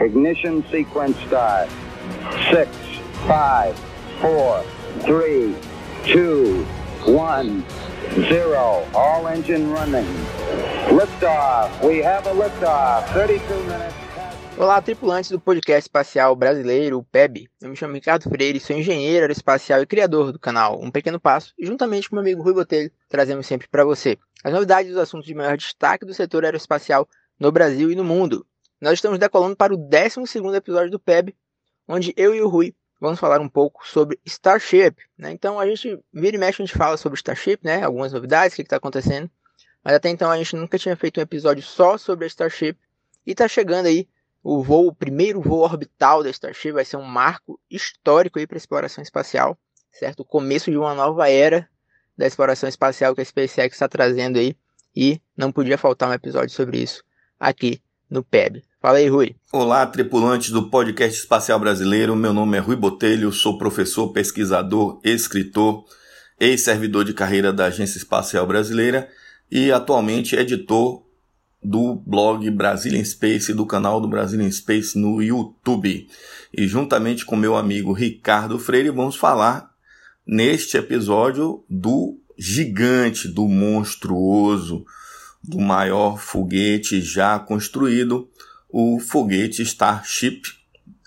Ignition sequence start. Six, five, four, three, two, one, zero. All engine running. Liftoff. We have a liftoff. 32 minutes. Olá, tripulantes do podcast espacial brasileiro, o PEB. Eu me chamo Ricardo Freire, sou engenheiro aeroespacial e criador do canal Um Pequeno Passo, e juntamente com meu amigo Rui Botelho, trazemos sempre para você as novidades e os assuntos de maior destaque do setor aeroespacial no Brasil e no mundo. Nós estamos decolando para o 12 episódio do PEB, onde eu e o Rui vamos falar um pouco sobre Starship. Né? Então a gente vira e mexe, a gente fala sobre Starship, né? algumas novidades, o que está acontecendo. Mas até então a gente nunca tinha feito um episódio só sobre a Starship. E está chegando aí o voo, o primeiro voo orbital da Starship vai ser um marco histórico para a exploração espacial, certo? O começo de uma nova era da exploração espacial que a SpaceX está trazendo aí e não podia faltar um episódio sobre isso aqui no PEB. Fala aí, Rui. Olá, tripulantes do podcast espacial brasileiro. Meu nome é Rui Botelho, sou professor, pesquisador, escritor, ex-servidor de carreira da Agência Espacial Brasileira e atualmente editor do blog Brazilian Space, do canal do Brazilian Space no YouTube. E juntamente com meu amigo Ricardo Freire, vamos falar neste episódio do gigante, do monstruoso, do maior foguete já construído, o foguete Starship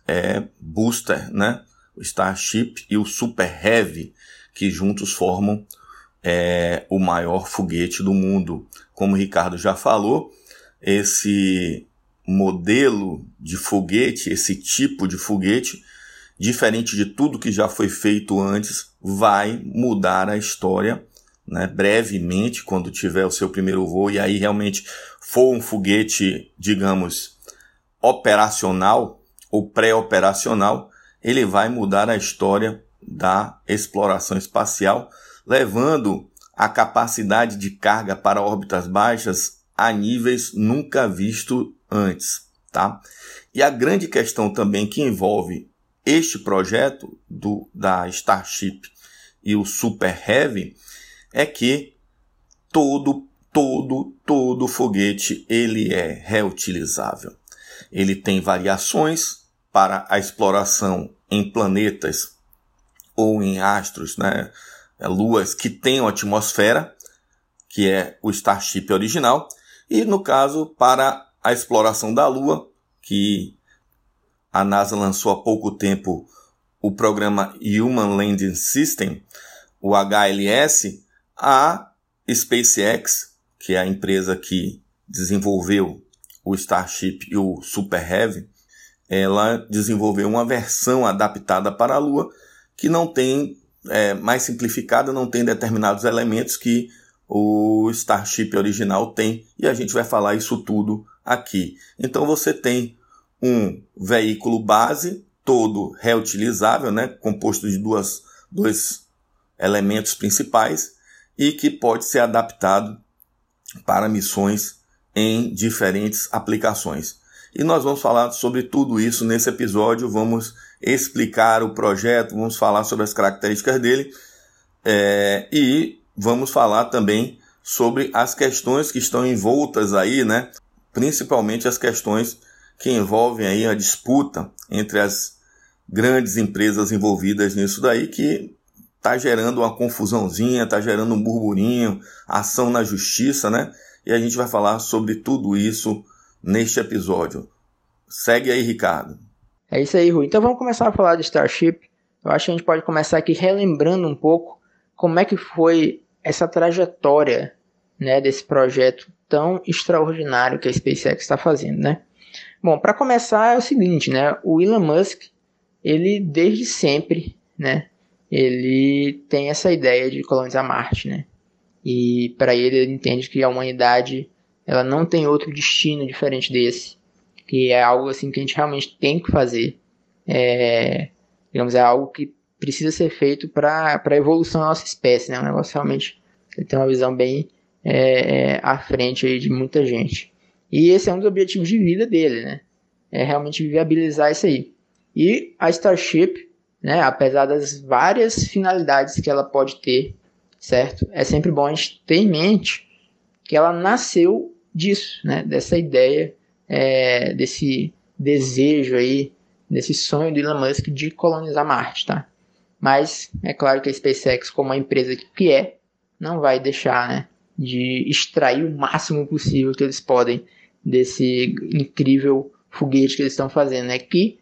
é, Booster, né? O Starship e o Super Heavy, que juntos formam é, o maior foguete do mundo. Como o Ricardo já falou, esse modelo de foguete, esse tipo de foguete, diferente de tudo que já foi feito antes, vai mudar a história né, brevemente, quando tiver o seu primeiro voo, e aí realmente for um foguete, digamos, operacional ou pré-operacional, ele vai mudar a história da exploração espacial, levando a capacidade de carga para órbitas baixas a níveis nunca vistos antes, tá? E a grande questão também que envolve este projeto do, da Starship e o Super Heavy é que todo, todo, todo foguete ele é reutilizável. Ele tem variações para a exploração em planetas ou em astros, né, luas que tenham atmosfera, que é o Starship original, e no caso, para a exploração da Lua, que a NASA lançou há pouco tempo o programa Human Landing System, o HLS, a SpaceX, que é a empresa que desenvolveu o Starship e o Super Heavy, ela desenvolveu uma versão adaptada para a Lua que não tem, é, mais simplificada, não tem determinados elementos que o Starship original tem, e a gente vai falar isso tudo aqui. Então você tem um veículo base, todo reutilizável, né, composto de duas, dois elementos principais, e que pode ser adaptado para missões em diferentes aplicações. E nós vamos falar sobre tudo isso nesse episódio, vamos explicar o projeto, vamos falar sobre as características dele é, e vamos falar também sobre as questões que estão envoltas aí, né? Principalmente as questões que envolvem aí a disputa entre as grandes empresas envolvidas nisso daí, que está gerando uma confusãozinha, está gerando um burburinho, ação na justiça, né? E a gente vai falar sobre tudo isso neste episódio. Segue aí, Ricardo. É isso aí, Rui. Então vamos começar a falar de Starship. Eu acho que a gente pode começar aqui relembrando um pouco como é que foi essa trajetória né, desse projeto tão extraordinário que a SpaceX está fazendo, né? Bom, para começar é o seguinte, né? O Elon Musk, ele desde sempre, né? Ele tem essa ideia de colonizar Marte, né? E para ele ele entende que a humanidade ela não tem outro destino diferente desse, que é algo assim que a gente realmente tem que fazer. É, digamos, é algo que precisa ser feito para a evolução da nossa espécie, né? Um negócio realmente ele tem uma visão bem é, é, à frente aí de muita gente. E esse é um dos objetivos de vida dele, né? É realmente viabilizar isso aí. E a Starship, né, apesar das várias finalidades que ela pode ter, certo? É sempre bom a gente ter em mente que ela nasceu disso, né? Dessa ideia, é, desse desejo aí, desse sonho do Elon Musk de colonizar Marte, tá? Mas é claro que a SpaceX, como a empresa que é, não vai deixar, né, de extrair o máximo possível que eles podem desse incrível foguete que eles estão fazendo, né? Que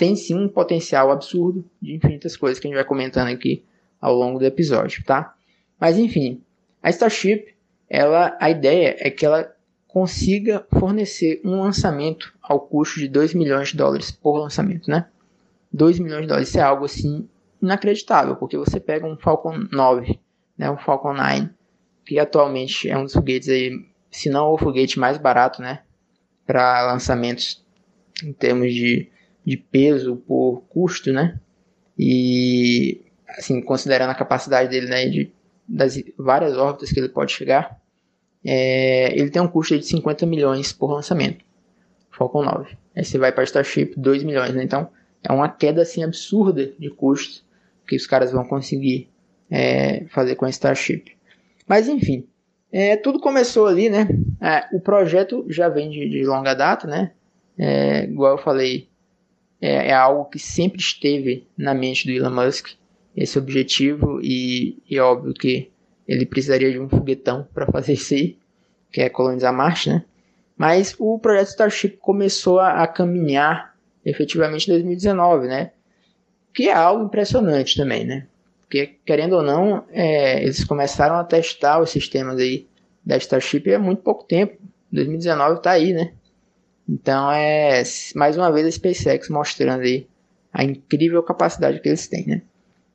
tem sim um potencial absurdo de infinitas coisas que a gente vai comentando aqui ao longo do episódio, tá? Mas enfim, a Starship, ela, a ideia é que ela consiga fornecer um lançamento ao custo de 2 milhões de dólares por lançamento, né? 2 milhões de dólares, isso é algo assim inacreditável, porque você pega um Falcon 9, né, um Falcon 9, que atualmente é um dos foguetes aí, se não o foguete mais barato, né, para lançamentos em termos de, de peso por custo, né, e assim, considerando a capacidade dele, né, de, das várias órbitas que ele pode chegar, é, ele tem um custo de 50 milhões por lançamento, Falcon 9. Aí você vai para Starship, 2 milhões, né? Então é uma queda assim absurda de custo que os caras vão conseguir é, fazer com a Starship. Mas enfim, é, tudo começou ali, né? É, o projeto já vem de, de longa data, né? É, igual eu falei, é, é, algo que sempre esteve na mente do Elon Musk, esse objetivo, e, e é óbvio que ele precisaria de um foguetão para fazer isso aí, que é colonizar Marte, né? Mas o projeto Starship começou a, a caminhar efetivamente em 2019, né? Que é algo impressionante também, né? Porque, querendo ou não, é, eles começaram a testar os sistemas aí da Starship há muito pouco tempo. 2019 está aí, né? Então é mais uma vez a SpaceX mostrando aí a incrível capacidade que eles têm, né?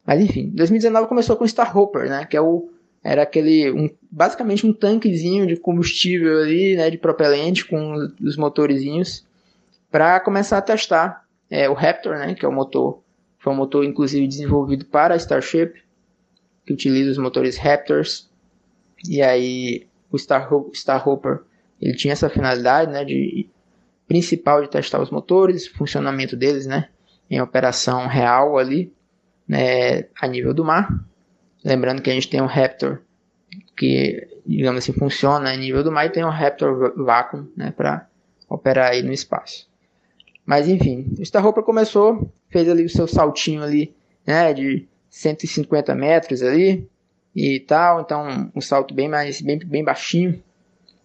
Mas enfim, 2019 começou com o Starhopper, né? Que é o era aquele um, basicamente um tanquezinho de combustível ali, né, de propelente com os motorizinhos para começar a testar é, o Raptor, né, que é o motor, foi um motor inclusive desenvolvido para a Starship, que utiliza os motores Raptors. E aí o Star Starhopper, ele tinha essa finalidade, né, de principal de testar os motores, funcionamento deles, né, em operação real ali, né, a nível do mar. Lembrando que a gente tem um Raptor que, digamos assim, funciona a nível do mar e tem um Raptor Vacuum né, para operar aí no espaço. Mas enfim, o Starhopper começou, fez ali o seu saltinho ali, né, de 150 metros ali e tal, então um salto bem mais bem, bem baixinho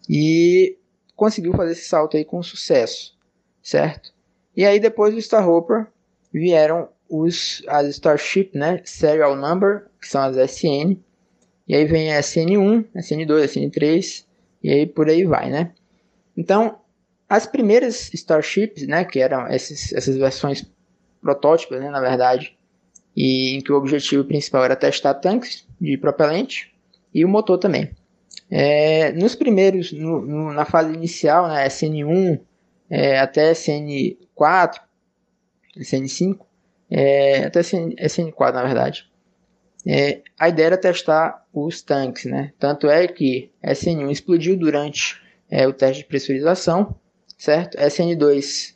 e conseguiu fazer esse salto aí com sucesso, certo? E aí depois do Starhopper vieram os, as Starship, né, Serial Number, que são as SN, e aí vem a SN1, SN2, SN3, e aí por aí vai, né. Então, as primeiras Starships, né, que eram esses, essas versões protótipas, né, na verdade, e em que o objetivo principal era testar tanques de propelente e o motor também. É, nos primeiros, no, no, na fase inicial, né, SN1 é, até SN4, SN5, é, até SN4 na verdade. É, a ideia era testar os tanques, né? Tanto é que SN1 explodiu durante é, o teste de pressurização, certo? SN2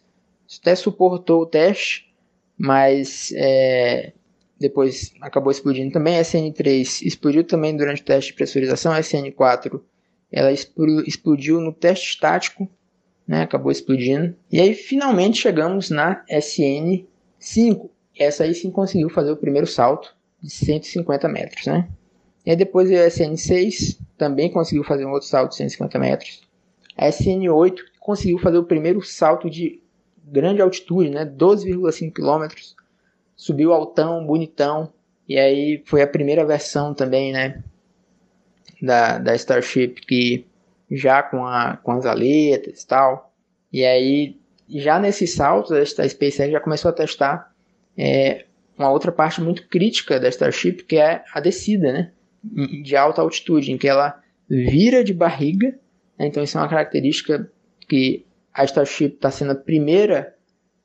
até suportou o teste, mas é, depois acabou explodindo também. SN3 explodiu também durante o teste de pressurização. SN4 ela explodiu no teste estático, né? acabou explodindo. E aí finalmente chegamos na SN5, essa aí sim conseguiu fazer o primeiro salto de 150 metros, né? E aí depois a SN6 também conseguiu fazer um outro salto de 150 metros. A SN8 conseguiu fazer o primeiro salto de grande altitude, né? 12,5 km. Subiu altão, bonitão. E aí foi a primeira versão também, né? Da, da Starship que já com, a, com as aletas e tal. E aí, já nesse salto, a SpaceX já começou a testar é, uma outra parte muito crítica da Starship, que é a descida, né? De alta altitude, em que ela vira de barriga. Né? Então, isso é uma característica que a Starship está sendo a primeira,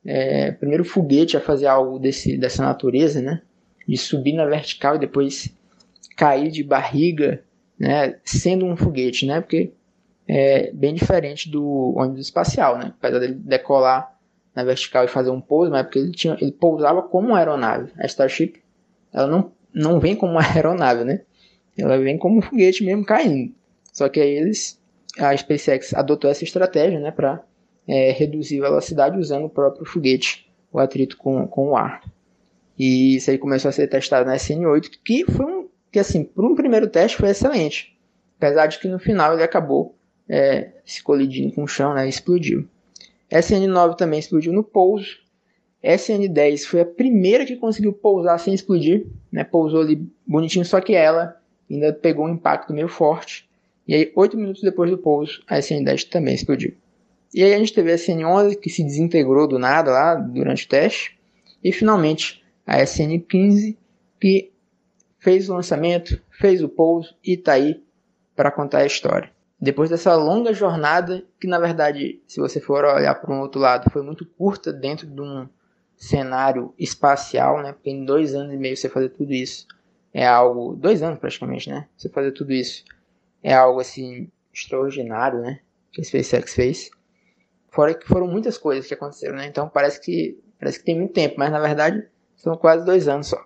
é, primeiro foguete a fazer algo desse, dessa natureza, né? De subir na vertical e depois cair de barriga, né? Sendo um foguete, né? Porque é bem diferente do ônibus espacial, né? Apesar dele decolar na vertical e fazer um pouso, mas é porque ele, tinha, ele pousava como uma aeronave. A Starship, ela não, não vem como uma aeronave, né? Ela vem como um foguete mesmo caindo. Só que aí eles, a SpaceX adotou essa estratégia, né, para é, reduzir a velocidade usando o próprio foguete, o atrito com, com o ar. E isso aí começou a ser testado na SN8, que foi um, que assim, por um primeiro teste foi excelente. Apesar de que no final ele acabou é, se colidindo com o chão, né, e explodiu. SN9 também explodiu no pouso. SN10 foi a primeira que conseguiu pousar sem explodir, né, pousou ali bonitinho, só que ela ainda pegou um impacto meio forte. E aí, 8 minutos depois do pouso, a SN10 também explodiu. E aí a gente teve a SN11 que se desintegrou do nada lá durante o teste. E finalmente a SN15 que fez o lançamento, fez o pouso e está aí para contar a história. Depois dessa longa jornada, que na verdade, se você for olhar para um outro lado, foi muito curta dentro de um cenário espacial, né? Porque em dois anos e meio você fazer tudo isso é algo. Dois anos praticamente, né? Você fazer tudo isso é algo assim extraordinário, né? Que a SpaceX fez. Fora que foram muitas coisas que aconteceram, né? Então parece que parece que tem muito tempo, mas na verdade são quase dois anos só.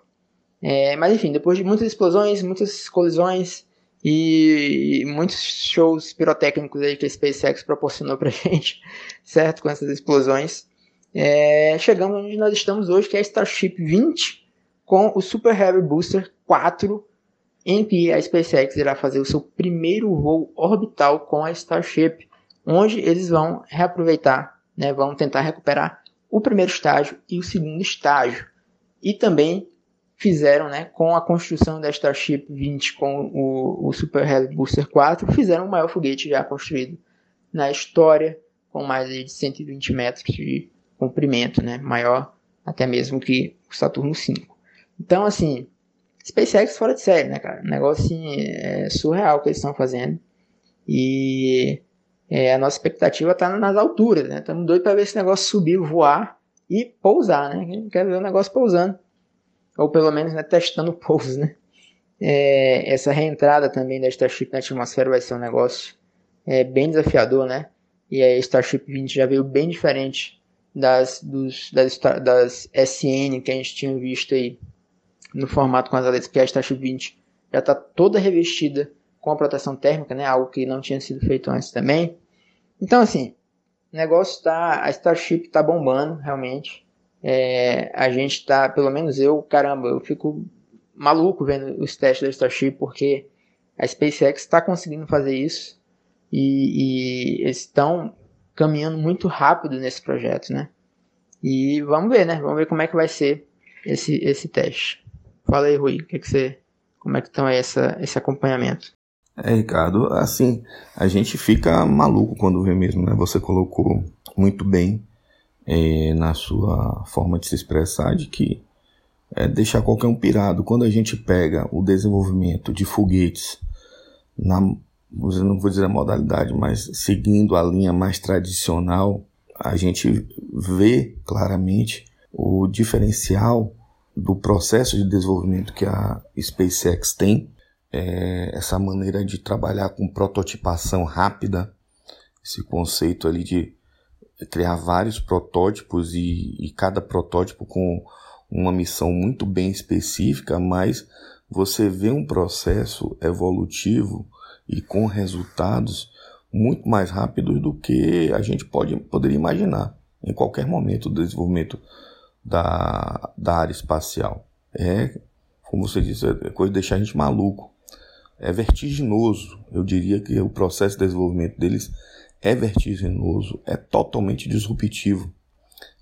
É, mas enfim, depois de muitas explosões, muitas colisões e muitos shows pirotécnicos aí que a SpaceX proporcionou pra gente, certo? Com essas explosões, é, chegamos onde nós estamos hoje, que é a Starship 20 com o Super Heavy Booster 4, em que a SpaceX irá fazer o seu primeiro voo orbital com a Starship, onde eles vão reaproveitar, né, vão tentar recuperar o primeiro estágio e o segundo estágio. E também fizeram, né, com a construção da Starship 20 com o, o Super Heavy Booster 4, fizeram o maior foguete já construído na história, com mais de 120 metros de comprimento, né, maior até mesmo que o Saturno 5. Então, assim, SpaceX fora de série, né, cara? Um negócio assim, é surreal que eles estão fazendo. E é, a nossa expectativa está nas alturas, né? Estamos doidos para ver esse negócio subir, voar e pousar, né? Quem quer ver o negócio pousando. Ou pelo menos né, testando o pouso, né? É, essa reentrada também da Starship na atmosfera vai ser um negócio é, bem desafiador, né? E a Starship 20 já veio bem diferente das, dos, das, das SN que a gente tinha visto aí no formato com as aletas, porque a Starship 20 já está toda revestida com a proteção térmica, né? Algo que não tinha sido feito antes também. Então, assim, o negócio tá. A Starship tá bombando, realmente. É, a gente tá, pelo menos eu, caramba, eu fico maluco vendo os testes da Starship, porque a SpaceX está conseguindo fazer isso e, e eles estão caminhando muito rápido nesse projeto, né? E vamos ver, né? Vamos ver como é que vai ser esse, esse teste. Fala aí, Rui, que, que você, como é que estão essa, esse acompanhamento? É, Ricardo, assim, a gente fica maluco quando vê mesmo, né? Você colocou muito bem é, na sua forma de se expressar de que é deixar qualquer um pirado. Quando a gente pega o desenvolvimento de foguetes na não vou dizer a modalidade, mas seguindo a linha mais tradicional, a gente vê claramente o diferencial do processo de desenvolvimento que a SpaceX tem, é essa maneira de trabalhar com prototipação rápida, esse conceito ali de criar vários protótipos e, e cada protótipo com uma missão muito bem específica, mas você vê um processo evolutivo e com resultados muito mais rápidos do que a gente pode, poderia imaginar em qualquer momento do desenvolvimento da, da área espacial. É, como você disse, é coisa de deixar a gente maluco. É vertiginoso. Eu diria que o processo de desenvolvimento deles é vertiginoso, é totalmente disruptivo,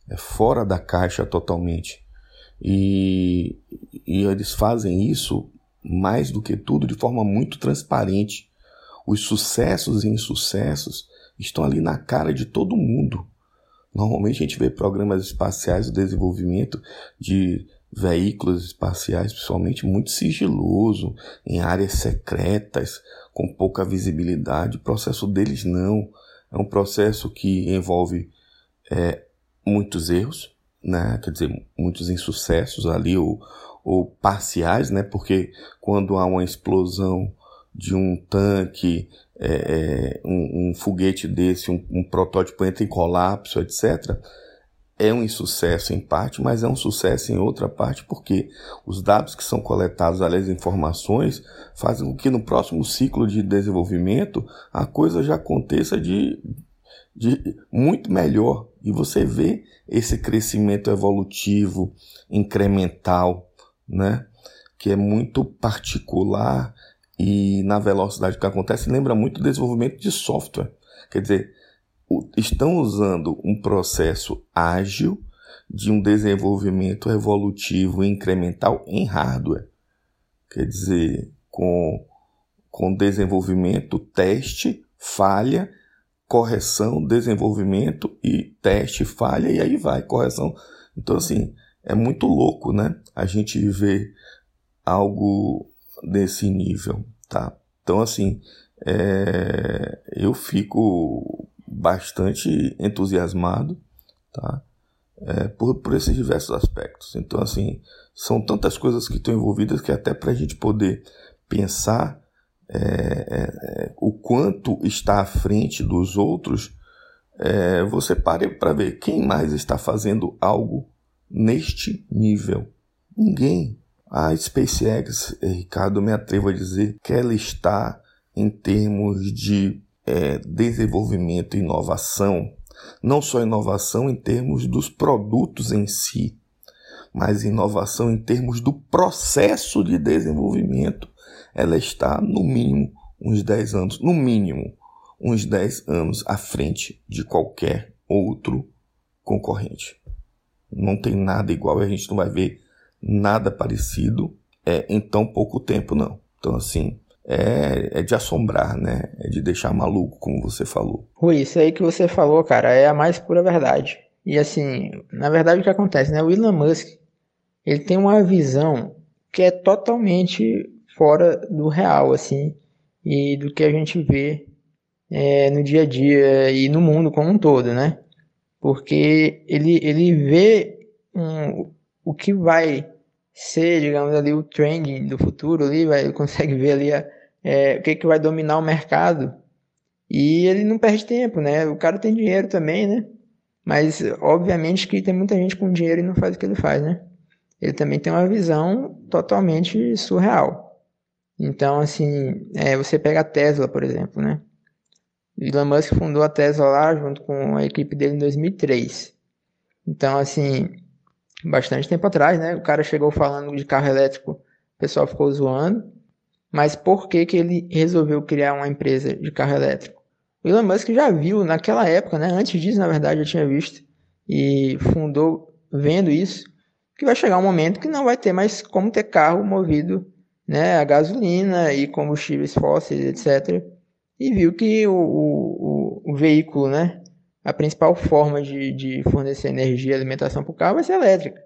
é fora da caixa totalmente. E, e eles fazem isso mais do que tudo de forma muito transparente. Os sucessos e insucessos estão ali na cara de todo mundo. Normalmente a gente vê programas espaciais de desenvolvimento de veículos espaciais, principalmente muito sigiloso, em áreas secretas, com pouca visibilidade. O processo deles não. É um processo que envolve é, muitos erros, né? quer dizer, muitos insucessos ali, ou, ou parciais, né? porque quando há uma explosão de um tanque, é, é, um, um, foguete desse, um, um, protótipo entra em colapso, etc., é um insucesso em parte, mas é um sucesso em outra parte, porque os dados que são coletados, ali, as informações, fazem com que no próximo ciclo de desenvolvimento a coisa já aconteça de, de, muito melhor. E você vê esse crescimento evolutivo, incremental, né? que é muito particular e na velocidade que acontece, lembra muito o desenvolvimento de software. Quer dizer, estão usando um processo ágil de um desenvolvimento evolutivo incremental em hardware. Quer dizer, com, com desenvolvimento, teste, falha, correção, desenvolvimento e teste, falha, e aí vai, correção. Então, assim, é muito louco, né? A gente ver algo desse nível, tá? Então, assim, é, eu fico bastante entusiasmado, tá? É, por, por esses diversos aspectos. Então, assim, são tantas coisas que estão envolvidas que até para a gente poder pensar é, é, é, o quanto está à frente dos outros, é, você pare para ver quem mais está fazendo algo neste nível. Ninguém. A SpaceX, Ricardo, me atrevo a dizer que ela está em termos de é, desenvolvimento e inovação, não só inovação em termos dos produtos em si, mas inovação em termos do processo de desenvolvimento. Ela está, no mínimo, uns 10 anos, no mínimo, uns 10 anos à frente de qualquer outro concorrente. Não tem nada igual e a gente não vai ver nada parecido é, em tão pouco tempo, não. Então, assim, é, é de assombrar, né? É de deixar maluco, como você falou. Rui, isso aí que você falou, cara, é a mais pura verdade. E assim, na verdade o que acontece, né? O Elon Musk, ele tem uma visão que é totalmente fora do real, assim, e do que a gente vê é, no dia a dia e no mundo como um todo, né? Porque ele, ele vê um, o que vai ser, digamos ali, o trending do futuro ali, vai, ele consegue ver ali a, é, o que, que vai dominar o mercado. E ele não perde tempo, né? O cara tem dinheiro também, né? Mas, obviamente, que tem muita gente com dinheiro e não faz o que ele faz, né? Ele também tem uma visão totalmente surreal. Então, assim, é, você pega a Tesla, por exemplo, né? Elon Musk fundou a Tesla lá junto com a equipe dele em 2003. Então, assim, bastante tempo atrás, né? O cara chegou falando de carro elétrico, o pessoal ficou zoando. Mas por que, que ele resolveu criar uma empresa de carro elétrico? O Elon Musk já viu naquela época, né? Antes disso, na verdade, eu tinha visto e fundou vendo isso, que vai chegar um momento que não vai ter mais como ter carro movido né, a gasolina e combustíveis fósseis, etc. E viu que o, o, o veículo, né, a principal forma de, de fornecer energia e alimentação para o carro vai ser elétrica.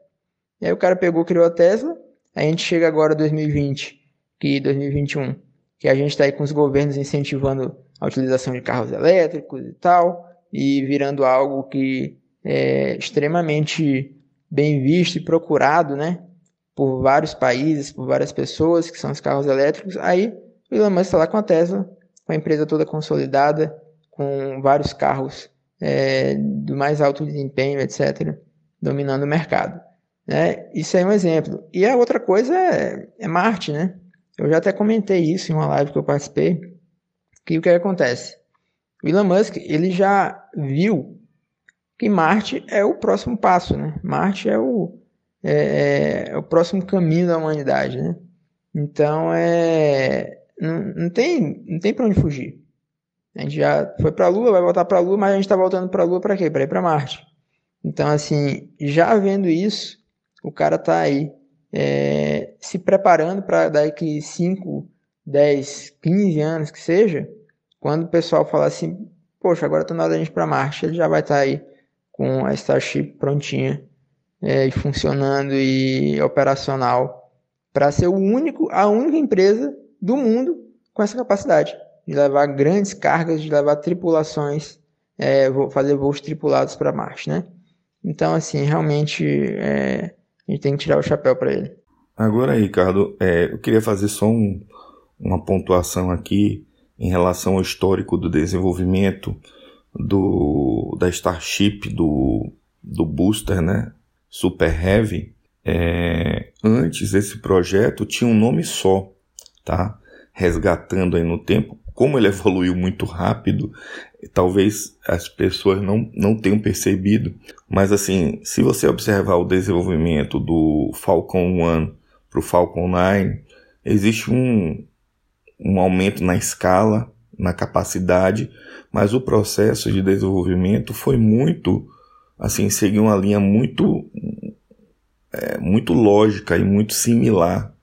E aí o cara pegou, criou a Tesla, a gente chega agora 2020, que 2021, que a gente está aí com os governos incentivando a utilização de carros elétricos e tal, e virando algo que é extremamente bem visto e procurado, né, por vários países, por várias pessoas, que são os carros elétricos. Aí o Elon Musk está lá com a Tesla, com a empresa toda consolidada, com vários carros é, do mais alto desempenho, etc., dominando o mercado. Né? Isso é um exemplo. E a outra coisa é, é, Marte, né? Eu já até comentei isso em uma live que eu participei, que o que acontece? O Elon Musk, ele já viu que Marte é o próximo passo, né? Marte é o, é, é, é o próximo caminho da humanidade, né? Então, é, não, não tem, não tem para onde fugir. A gente já foi para a Lua, vai voltar para a Lua, mas a gente está voltando para a Lua para quê? Para ir para Marte. Então, assim, já vendo isso, o cara está aí é, se preparando para daqui 5, 10, 15 anos que seja, quando o pessoal falar assim, poxa, agora está na hora da gente para Marte, ele já vai estar tá aí com a Starship prontinha é, e funcionando e operacional para ser o único, a única empresa do mundo com essa capacidade de levar grandes cargas, de levar tripulações, é, fazer voos tripulados para Marte, né? Então, assim, realmente é, a gente tem que tirar o chapéu para ele. Agora, Ricardo, é, eu queria fazer só um, uma pontuação aqui em relação ao histórico do desenvolvimento do, da Starship, do, do booster, né? Super Heavy. É, antes esse projeto tinha um nome só, tá? Resgatando aí no tempo como ele evoluiu muito rápido, talvez as pessoas não, não tenham percebido. Mas assim, se você observar o desenvolvimento do Falcon 1 para o Falcon 9, existe um, um aumento na escala, na capacidade, mas o processo de desenvolvimento foi muito, assim, seguiu uma linha muito, é, muito lógica e muito similar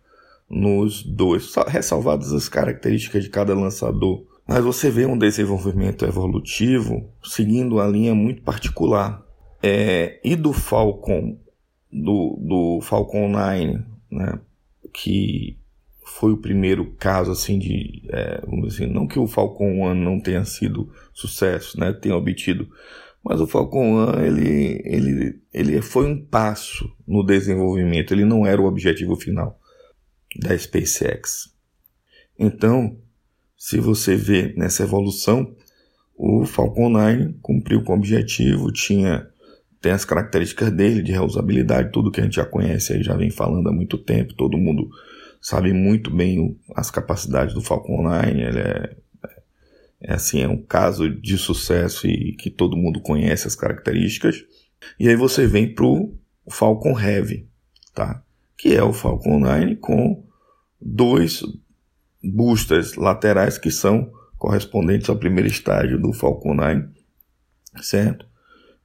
nos dois, ressalvadas as características de cada lançador. Mas você vê um desenvolvimento evolutivo seguindo uma linha muito particular. É, e do Falcon, do, do Falcon 9, né, que foi o primeiro caso assim de, é, vamos dizer, não que o Falcon 1 não tenha sido sucesso, né, tenha obtido, mas o Falcon 1 ele, ele, ele foi um passo no desenvolvimento, ele não era o objetivo final da SpaceX. Então, se você vê nessa evolução, o Falcon 9 cumpriu com o objetivo, tinha tem as características dele de reusabilidade, tudo que a gente já conhece aí, já vem falando há muito tempo, todo mundo sabe muito bem o, as capacidades do Falcon 9, ele é, é, assim, é um caso de sucesso e que todo mundo conhece as características. E aí você vem pro Falcon Heavy, tá? Que é o Falcon 9 com dois boosters laterais que são correspondentes ao primeiro estágio do Falcon 9, certo?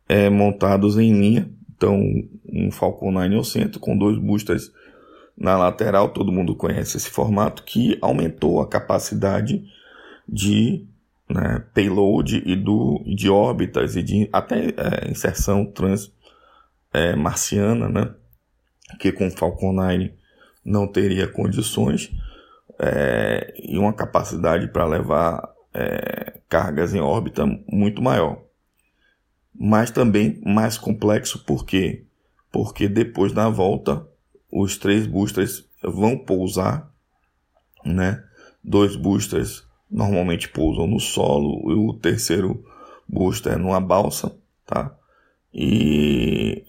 É, montados em linha, então um Falcon 9 ao centro com dois boosters na lateral, todo mundo conhece esse formato, que aumentou a capacidade de né, payload e do, de órbitas e de até é, inserção transmarciana, é, né, que com o Falcon 9 não teria condições, é, e uma capacidade para levar é, cargas em órbita muito maior. Mas também mais complexo, por quê? Porque depois da volta os três boosters vão pousar, né? Dois boosters normalmente pousam no solo e o terceiro booster numa balsa, tá? E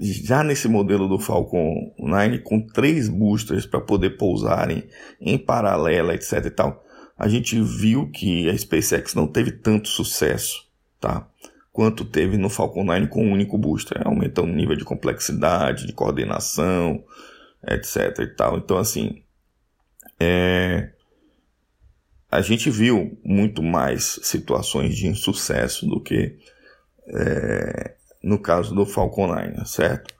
já nesse modelo do Falcon 9 com três boosters para poder pousarem em paralelo, etc e tal, a gente viu que a SpaceX não teve tanto sucesso, tá? Quanto teve no Falcon 9 com um único booster, aumentando o nível de complexidade, de coordenação, etc e tal. Então, assim, é, a gente viu muito mais situações de insucesso do que é, no caso do Falcon 9, certo?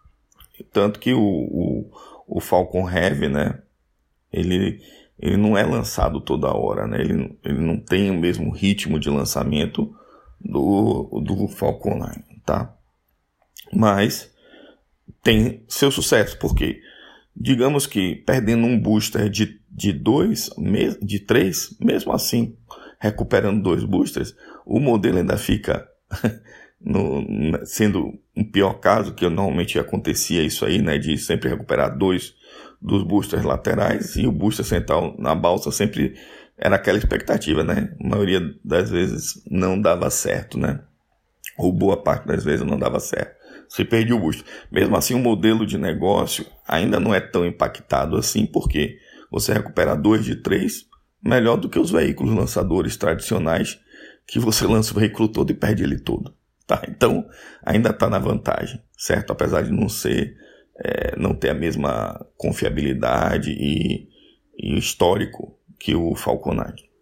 Tanto que o, o, o, Falcon Heavy, né, ele, ele não é lançado toda hora, né? Ele, ele não tem o mesmo ritmo de lançamento do, do Falcon 9, tá? Mas tem seu sucesso, porque digamos que perdendo um booster de, de dois, de três, mesmo assim, recuperando dois boosters, o modelo ainda fica no, sendo um pior caso, que normalmente acontecia isso aí, né, de sempre recuperar dois dos boosters laterais e o booster central na balsa sempre era aquela expectativa, né? A maioria das vezes não dava certo, né? Ou boa parte das vezes não dava certo se perde o boost. Mesmo assim, o modelo de negócio ainda não é tão impactado assim, porque você recupera dois de três melhor do que os veículos lançadores tradicionais, que você lança o veículo todo e perde ele todo. Tá? Então, ainda está na vantagem, certo? Apesar de não ser, é, não ter a mesma confiabilidade e, e histórico que o Falcon 9.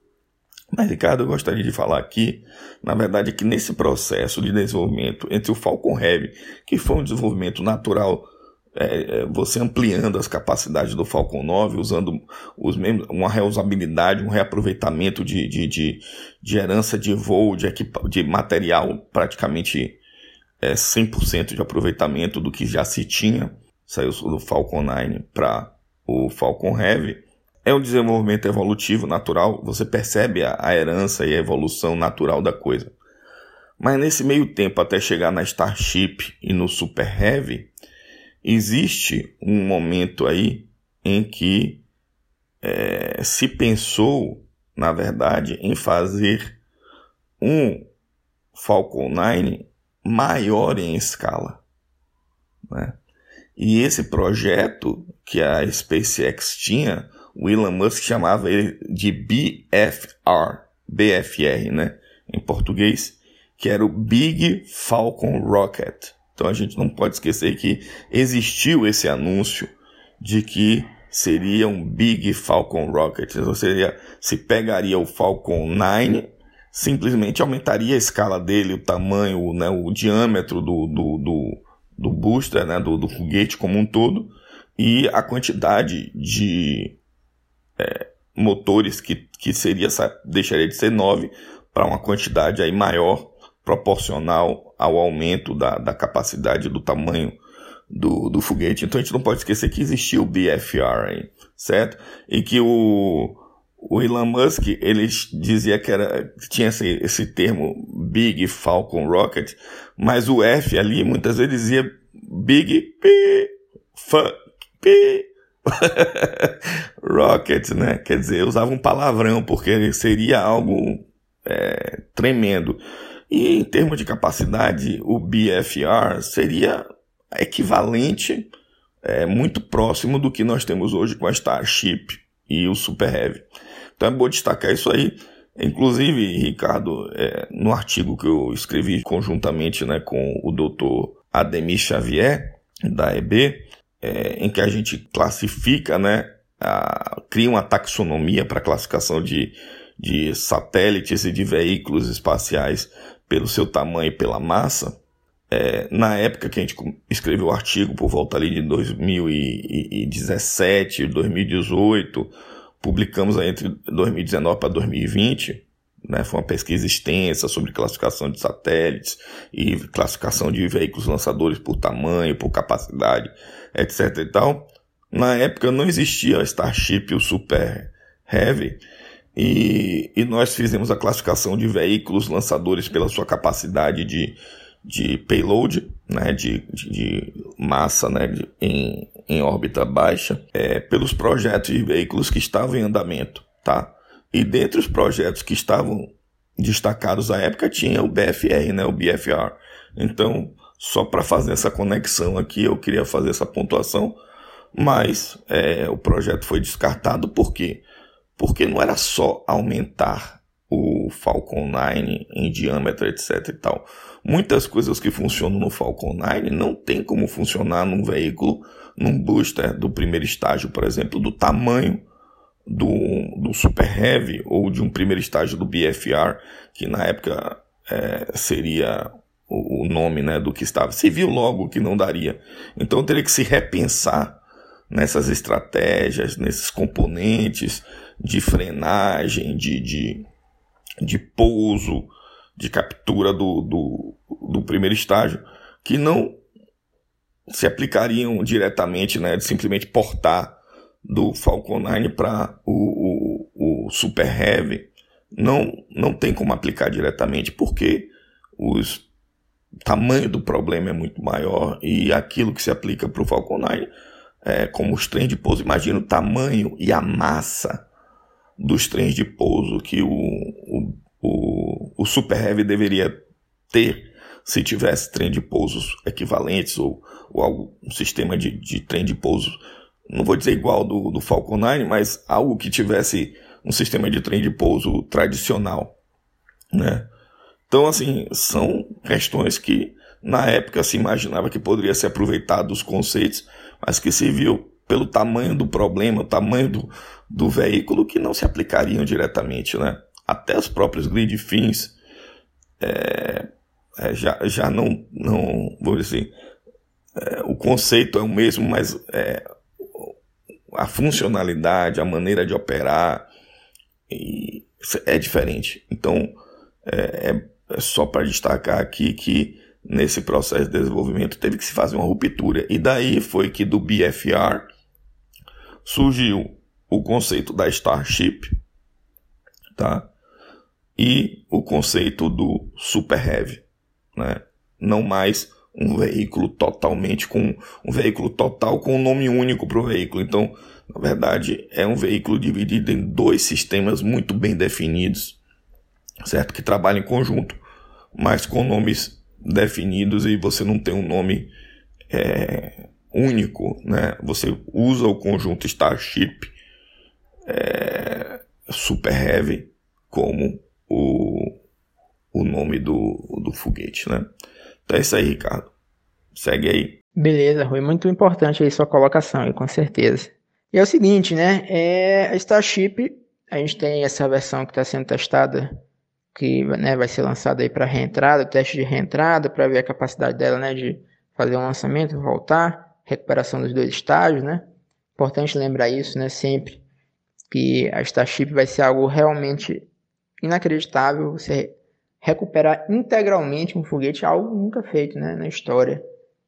Mas, Ricardo, eu gostaria de falar aqui, na verdade, que nesse processo de desenvolvimento entre o Falcon Heavy, que foi um desenvolvimento natural, é, é você ampliando as capacidades do Falcon 9, usando os mesmos, uma reusabilidade, um reaproveitamento de, de, de, de herança de voo, de, de material praticamente é, 100% de aproveitamento do que já se tinha, saiu do Falcon 9 para o Falcon Heavy é um desenvolvimento evolutivo natural, você percebe a, a herança e a evolução natural da coisa. Mas nesse meio tempo, até chegar na Starship e no Super Heavy, existe um momento aí em que é, se pensou, na verdade, em fazer um Falcon 9 maior em escala. Né? E esse projeto que a SpaceX tinha o Elon Musk chamava ele de BFR, BFR, né, em português, que era o Big Falcon Rocket. Então a gente não pode esquecer que existiu esse anúncio de que seria um Big Falcon Rocket, ou seja, se pegaria o Falcon 9, simplesmente aumentaria a escala dele, o tamanho, né, o diâmetro do, do, do, do booster, né, do, do foguete como um todo, e a quantidade de é, motores que, que seria, deixaria de ser 9 para uma quantidade aí maior, proporcional ao aumento da, da capacidade do tamanho do, do foguete. Então a gente não pode esquecer que existia o BFR aí, certo? E que o, o Elon Musk, ele dizia que era, tinha esse, esse termo Big Falcon Rocket, mas o F ali muitas vezes dizia Big P, F, P, Rocket, né? Quer dizer, usava um palavrão porque seria algo é, tremendo. E em termos de capacidade, o BFR seria equivalente, é, muito próximo do que nós temos hoje com a Starship e o Super Heavy. Então é bom destacar isso aí. Inclusive, Ricardo, é, no artigo que eu escrevi conjuntamente né, com o doutor Ademir Xavier, da EB, é, em que a gente classifica, né, a, cria uma taxonomia para classificação de, de satélites e de veículos espaciais pelo seu tamanho e pela massa, é, na época que a gente escreveu o artigo, por volta ali de 2017, 2018, publicamos entre 2019 para 2020, né, foi uma pesquisa extensa sobre classificação de satélites e classificação de veículos lançadores por tamanho, por capacidade, etc e tal. Na época não existia a Starship, o Super Heavy, e, e nós fizemos a classificação de veículos lançadores pela sua capacidade de de payload, né, de, de, de massa né, de, em, em órbita baixa, é, pelos projetos de veículos que estavam em andamento. Tá? E dentre os projetos que estavam destacados à época tinha o BFR, né, o BFR. Então, só para fazer essa conexão aqui, eu queria fazer essa pontuação, mas é, o projeto foi descartado por quê? Porque não era só aumentar o Falcon 9 em diâmetro, etc e tal. Muitas coisas que funcionam no Falcon 9 não tem como funcionar num veículo, num booster do primeiro estágio, por exemplo, do tamanho do, do Super Heavy ou de um primeiro estágio do BFR, que na época é, seria o, nome né, do que estava. Se viu logo que não daria. Então teria que se repensar nessas estratégias, nesses componentes de frenagem, de, de, de pouso, de captura do, do, do primeiro estágio, que não se aplicariam diretamente, né, de simplesmente portar do Falcon 9 para o, o, o, Super Heavy, não, não tem como aplicar diretamente, porque os, o tamanho do problema é muito maior e aquilo que se aplica para o Falcon 9 é como os trens de pouso. Imagina o tamanho e a massa dos trens de pouso que o, o, o, o Super Heavy deveria ter se tivesse trem de pousos equivalentes ou, ou algo, um sistema de, de trem de pouso, não vou dizer igual do, do Falcon 9, mas algo que tivesse um sistema de trem de pouso tradicional, né? Então, assim, são questões que na época se imaginava que poderia ser aproveitado dos conceitos, mas que se viu pelo tamanho do problema, o tamanho do, do veículo, que não se aplicariam diretamente, né? até os próprios grid fins é, é, já, já não, não, vou dizer assim, é, o conceito é o mesmo, mas é, a funcionalidade, a maneira de operar é diferente. Então, é, é, é só para destacar aqui que nesse processo de desenvolvimento teve que se fazer uma ruptura. E daí foi que do BFR surgiu o conceito da Starship, tá? e o conceito do super heavy, né? Não mais um veículo totalmente com um veículo total com um nome único para o veículo. Então, na verdade, é um veículo dividido em dois sistemas muito bem definidos, certo? Que trabalham em conjunto, mas com nomes definidos e você não tem um nome é, único, né? Você usa o conjunto Starship é, Super Heavy como nome do, do foguete, né? Então é isso aí, Ricardo. Segue aí. Beleza, Rui. Muito importante aí sua colocação, com certeza. E é o seguinte, né? É, a Starship, a gente tem essa versão que está sendo testada, que né, vai ser lançada aí para reentrada, teste de reentrada, para ver a capacidade dela, né, de fazer um lançamento, voltar, recuperação dos dois estágios, né? Importante lembrar isso, né, sempre que a Starship vai ser algo realmente inacreditável, você recuperar integralmente um foguete, algo nunca feito, né, na história.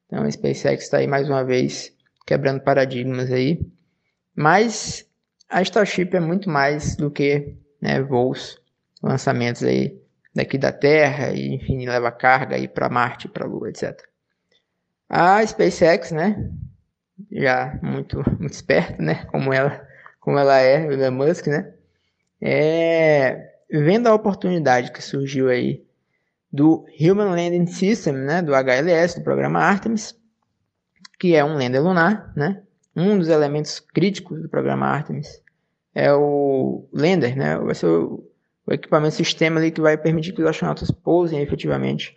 Então, a SpaceX está aí mais uma vez quebrando paradigmas aí. Mas a Starship é muito mais do que né, voos, lançamentos aí daqui da Terra e enfim leva carga aí para Marte, para Lua, etc. A SpaceX, né, já muito muito esperta, né, como ela como ela é, Elon Musk, né, é vendo a oportunidade que surgiu aí do Human Landing System, né, do HLS, do programa Artemis, que é um lander lunar, né, um dos elementos críticos do programa Artemis é o lander, né? Vai ser o, o equipamento sistema ali que vai permitir que os astronautas pousem efetivamente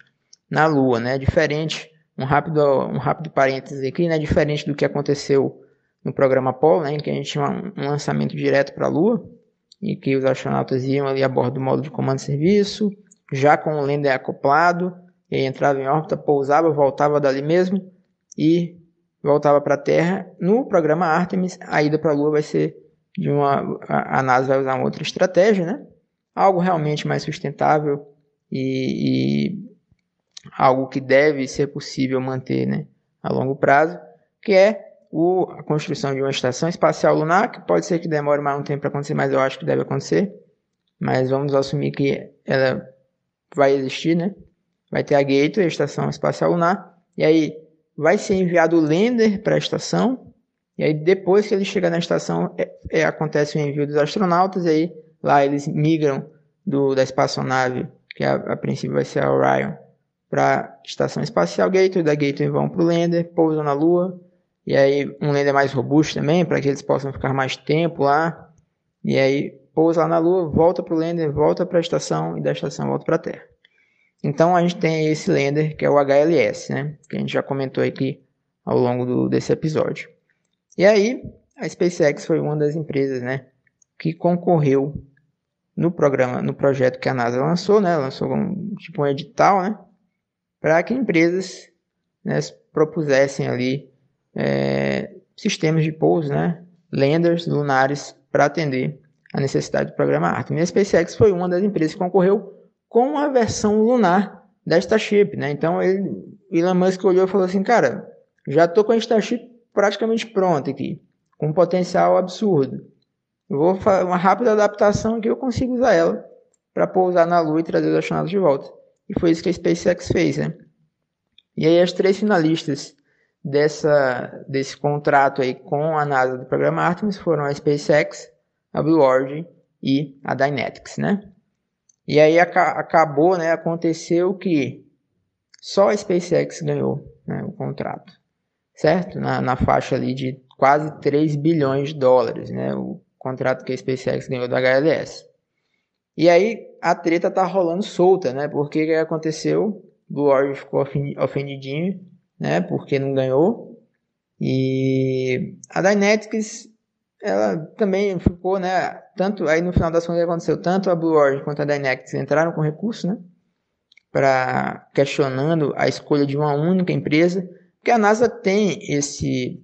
na Lua, né? Diferente, um rápido, um rápido parênteses aqui, né? Diferente do que aconteceu no programa Apollo, né? Em que a gente tinha um, lançamento direto para a Lua e que os astronautas iam ali a bordo do módulo de comando e serviço, já com o lander acoplado, e entrava em órbita, pousava, voltava dali mesmo e voltava para a Terra. No programa Artemis, a ida para a Lua vai ser de uma. A, NASA vai usar uma outra estratégia, né? Algo realmente mais sustentável e, e algo que deve ser possível manter né, a longo prazo, que é o, a construção de uma estação espacial lunar, que pode ser que demore mais um tempo para acontecer, mas eu acho que deve acontecer. Mas vamos assumir que ela vai existir, né? Vai ter a Gateway, a Estação Espacial Lunar, e aí vai ser enviado o lander para a estação, e aí depois que ele chega na estação, é, é, acontece o envio dos astronautas, e aí lá eles migram do, da espaçonave, que a, a princípio vai ser a Orion, para Estação Espacial Gateway, da Gateway vão para o lander, pousam na Lua, e aí um lander mais robusto também, para que eles possam ficar mais tempo lá, e aí pousa lá na Lua, volta para o lander, volta para a estação, e da estação volta para a Terra. Então a gente tem esse lander que é o HLS, né? Que a gente já comentou aqui ao longo do, desse episódio. E aí a SpaceX foi uma das empresas, né? Que concorreu no programa, no projeto que a NASA lançou, né? Lançou um, tipo um edital, né? Para que empresas né, propusessem ali é, sistemas de pouso, né? Landers lunares para atender a necessidade do programa Artemis. A SpaceX foi uma das empresas que concorreu com a versão lunar da Starship, né? Então ele, Elon Musk olhou e falou assim, cara, já estou com a Starship praticamente pronta aqui, com um potencial absurdo. Vou fazer uma rápida adaptação que eu consigo usar ela para pousar na Lua e trazer os astronautas de volta. E foi isso que a SpaceX fez, né? E aí as três finalistas dessa, desse contrato aí com a NASA do programa Artemis foram a SpaceX, a Blue Origin e a Dynetics, né? E aí acabou, né? Aconteceu que só a SpaceX ganhou né, o contrato, certo? Na, na faixa ali de quase 3 bilhões de dólares, né? O contrato que a SpaceX ganhou da HLS. E aí a treta tá rolando solta, né? Porque o que aconteceu? Blue Origin ficou ofendidinho, né? Porque não ganhou. E a Dynetics ela também ficou, né? Tanto aí no final das contas aconteceu, tanto a Blue Origin quanto a Dynex entraram com recurso, né? Para questionando a escolha de uma única empresa, porque a NASA tem esse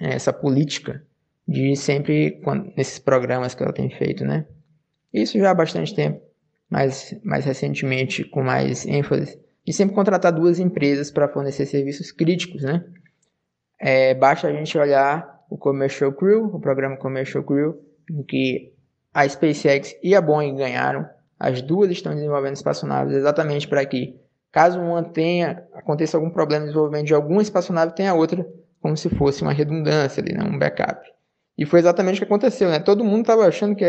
essa política de sempre nesses programas que ela tem feito, né? Isso já há bastante tempo, mas mais recentemente com mais ênfase de sempre contratar duas empresas para fornecer serviços críticos, né? É, basta a gente olhar o Commercial Crew, o programa Commercial Crew, em que a SpaceX e a Boeing ganharam. As duas estão desenvolvendo espaçonaves exatamente para que, caso uma tenha, aconteça algum problema de desenvolvimento de alguma espaçonave, tenha outra, como se fosse uma redundância ali, né? um backup. E foi exatamente o que aconteceu, né? Todo mundo estava achando que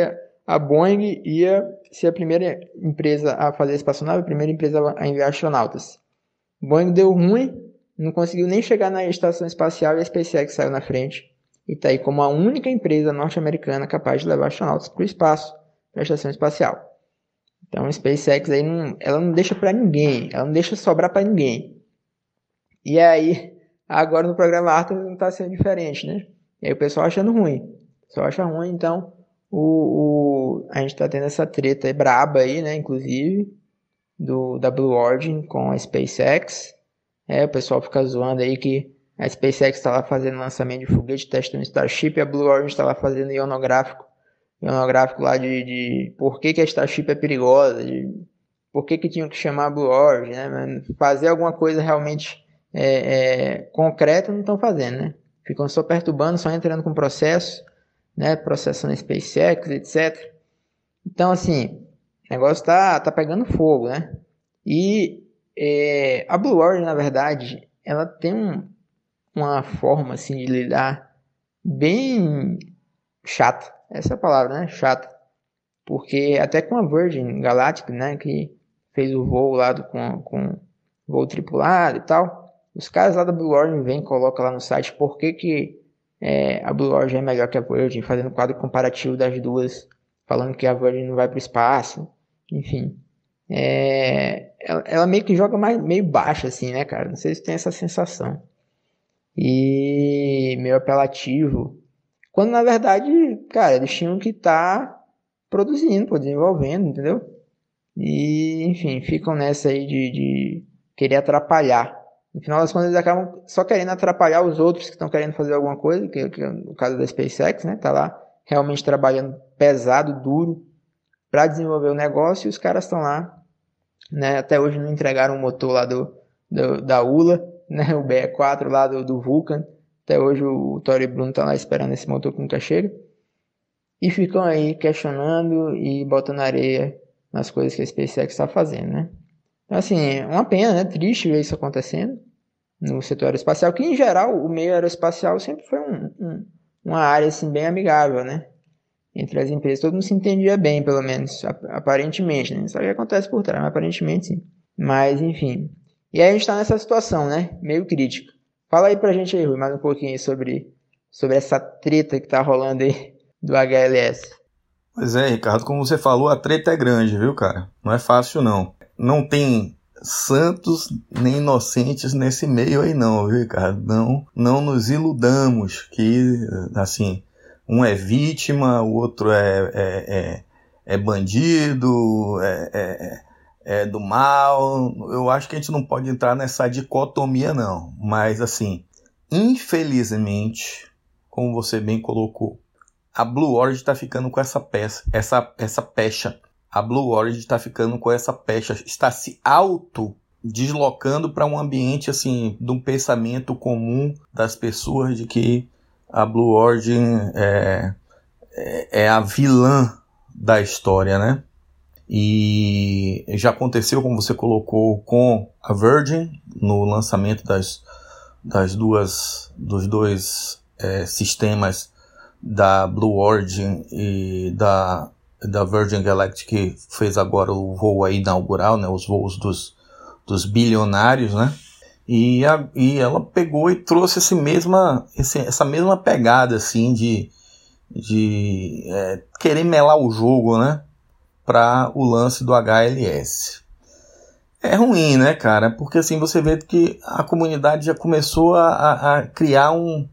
a Boeing ia ser a primeira empresa a fazer espaçonave, a primeira empresa a enviar astronautas. Boeing deu ruim, não conseguiu nem chegar na estação espacial e a SpaceX saiu na frente e está aí como a única empresa norte-americana capaz de levar astronautas para o espaço, para a estação espacial. Então a SpaceX aí não, ela não deixa para ninguém, ela não deixa sobrar para ninguém. E aí, agora no programa Arthur não está sendo diferente, né? E aí o pessoal achando ruim. O pessoal acha ruim, então o, o a gente está tendo essa treta braba aí, né? Inclusive, do, da Blue Origin com a SpaceX. É, o pessoal fica zoando aí que a SpaceX está lá fazendo lançamento de foguete, testando Starship, e a Blue Origin está lá fazendo ionográfico monográfico lá de, de por que, que a Starship é perigosa, de por que, que tinham que chamar a Blue Origin, né? Fazer alguma coisa realmente é, é, concreta não estão fazendo, né? Ficam só perturbando, só entrando com processo, né? Processando SpaceX, etc. Então, assim, o negócio tá, tá pegando fogo, né? E é, a Blue Origin, na verdade, ela tem um, uma forma, assim, de lidar bem chata essa é a palavra, né? Chata. Porque até com a Virgin Galactic, né? Que fez o voo lá do, com, com voo tripulado e tal. Os caras lá da Blue Origin vêm e colocam lá no site por que, que é, a Blue Origin é melhor que a Virgin, fazendo quadro comparativo das duas, falando que a Virgin não vai para o espaço, enfim. É, ela, ela, meio que joga mais, meio baixo assim, né, cara? Não sei se tem essa sensação. E meio apelativo. Quando na verdade, cara, eles tinham que estar tá produzindo, desenvolvendo, entendeu? E, enfim, ficam nessa aí de, de querer atrapalhar. No final das contas, eles acabam só querendo atrapalhar os outros que estão querendo fazer alguma coisa, que, que é o caso da SpaceX, né? Tá lá realmente trabalhando pesado, duro, para desenvolver o negócio e os caras estão lá, né? Até hoje não entregaram o motor lá do, do da ULA, né? O BE4 lá do, do Vulcan. Até hoje o Tori Bruno tá lá esperando esse motor que nunca chega. E ficam aí questionando e botando areia nas coisas que a SpaceX está fazendo, né? Assim, é uma pena, né? Triste ver isso acontecendo no setor aeroespacial, que em geral o meio aeroespacial sempre foi um, um, uma área assim bem amigável, né? Entre as empresas, todo mundo se entendia bem, pelo menos, aparentemente, né? Sabe o que acontece por trás, mas aparentemente sim. Mas, enfim. E aí a gente está nessa situação, né? Meio crítica. Fala aí pra gente aí, Rui, mais um pouquinho sobre, sobre essa treta que tá rolando aí do HLS. Pois é, Ricardo, como você falou, a treta é grande, viu, cara? Não é fácil, não. Não tem santos nem inocentes nesse meio aí, não, viu, Ricardo? Não, não nos iludamos que, assim, um é vítima, o outro é, é, é, é bandido, é, é é, do mal. Eu acho que a gente não pode entrar nessa dicotomia, não. Mas, assim, infelizmente, como você bem colocou, a Blue Origin está ficando com essa peça, essa, essa pecha. A Blue Origin está ficando com essa pecha, está se auto deslocando para um ambiente assim, de um pensamento comum das pessoas de que a Blue Origin é, é, é a vilã da história, né? E já aconteceu, como você colocou, com a Virgin no lançamento das, das duas, dos dois é, sistemas da Blue Origin e da, da Virgin Galactic que fez agora o voo aí inaugural, né, os voos dos, dos bilionários, né? E, a, e ela pegou e trouxe esse mesma, esse, essa mesma pegada assim de, de é, querer melar o jogo, né? para o lance do HLS. É ruim, né, cara? Porque assim você vê que a comunidade já começou a, a criar um,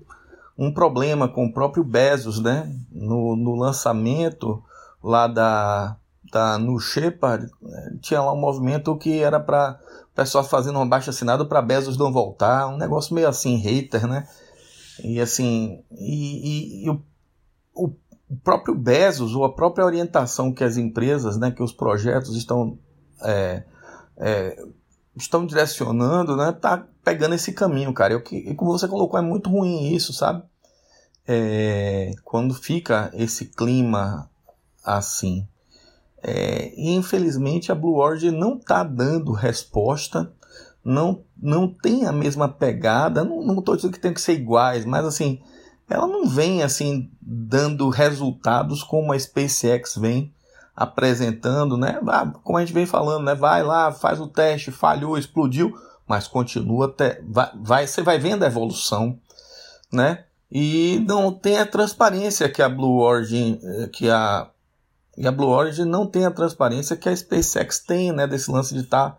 um problema com o próprio Bezos, né? No, no lançamento lá da, da no Shepard, tinha lá um movimento que era para pessoal fazendo uma baixa assinada para Bezos não voltar, um negócio meio assim, hater, né? E assim, e, e, e o, o o próprio Bezos ou a própria orientação que as empresas, né, que os projetos estão é, é, estão direcionando, né, tá pegando esse caminho, cara. Eu, e como você colocou, é muito ruim isso, sabe? É, quando fica esse clima assim. É, e infelizmente a Blue Origin não está dando resposta, não, não tem a mesma pegada. Não estou dizendo que tem que ser iguais, mas assim, ela não vem assim dando resultados como a SpaceX vem apresentando, né? Ah, como a gente vem falando, né? Vai lá, faz o teste, falhou, explodiu, mas continua até vai, vai você vai vendo a evolução, né? E não tem a transparência que a Blue Origin, eh, que a E a Blue Origin não tem a transparência que a SpaceX tem, né? Desse lance de estar tá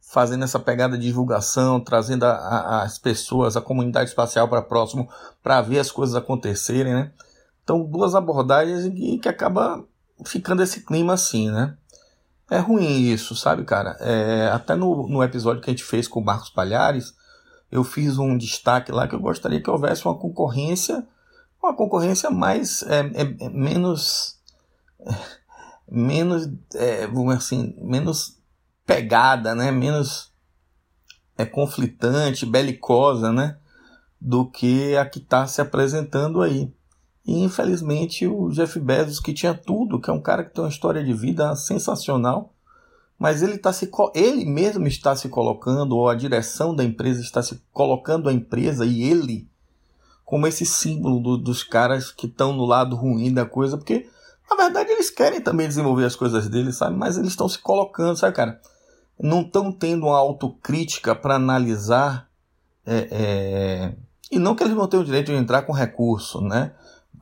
fazendo essa pegada de divulgação, trazendo a, a, as pessoas, a comunidade espacial para próximo, para ver as coisas acontecerem, né? Então, duas abordagens em que acaba ficando esse clima assim, né? É ruim isso, sabe, cara? É, até no, no episódio que a gente fez com o Marcos Palhares, eu fiz um destaque lá que eu gostaria que houvesse uma concorrência, uma concorrência mais, é, é, é menos, menos, é, assim, menos pegada, né? Menos é conflitante, belicosa, né? Do que a que está se apresentando aí. E infelizmente o Jeff Bezos, que tinha tudo, que é um cara que tem uma história de vida sensacional, mas ele, tá se, ele mesmo está se colocando, ou a direção da empresa está se colocando a empresa e ele como esse símbolo do, dos caras que estão no lado ruim da coisa, porque na verdade eles querem também desenvolver as coisas deles, sabe? Mas eles estão se colocando, sabe, cara? Não estão tendo uma autocrítica para analisar. É, é... E não que eles não tenham o direito de entrar com recurso, né?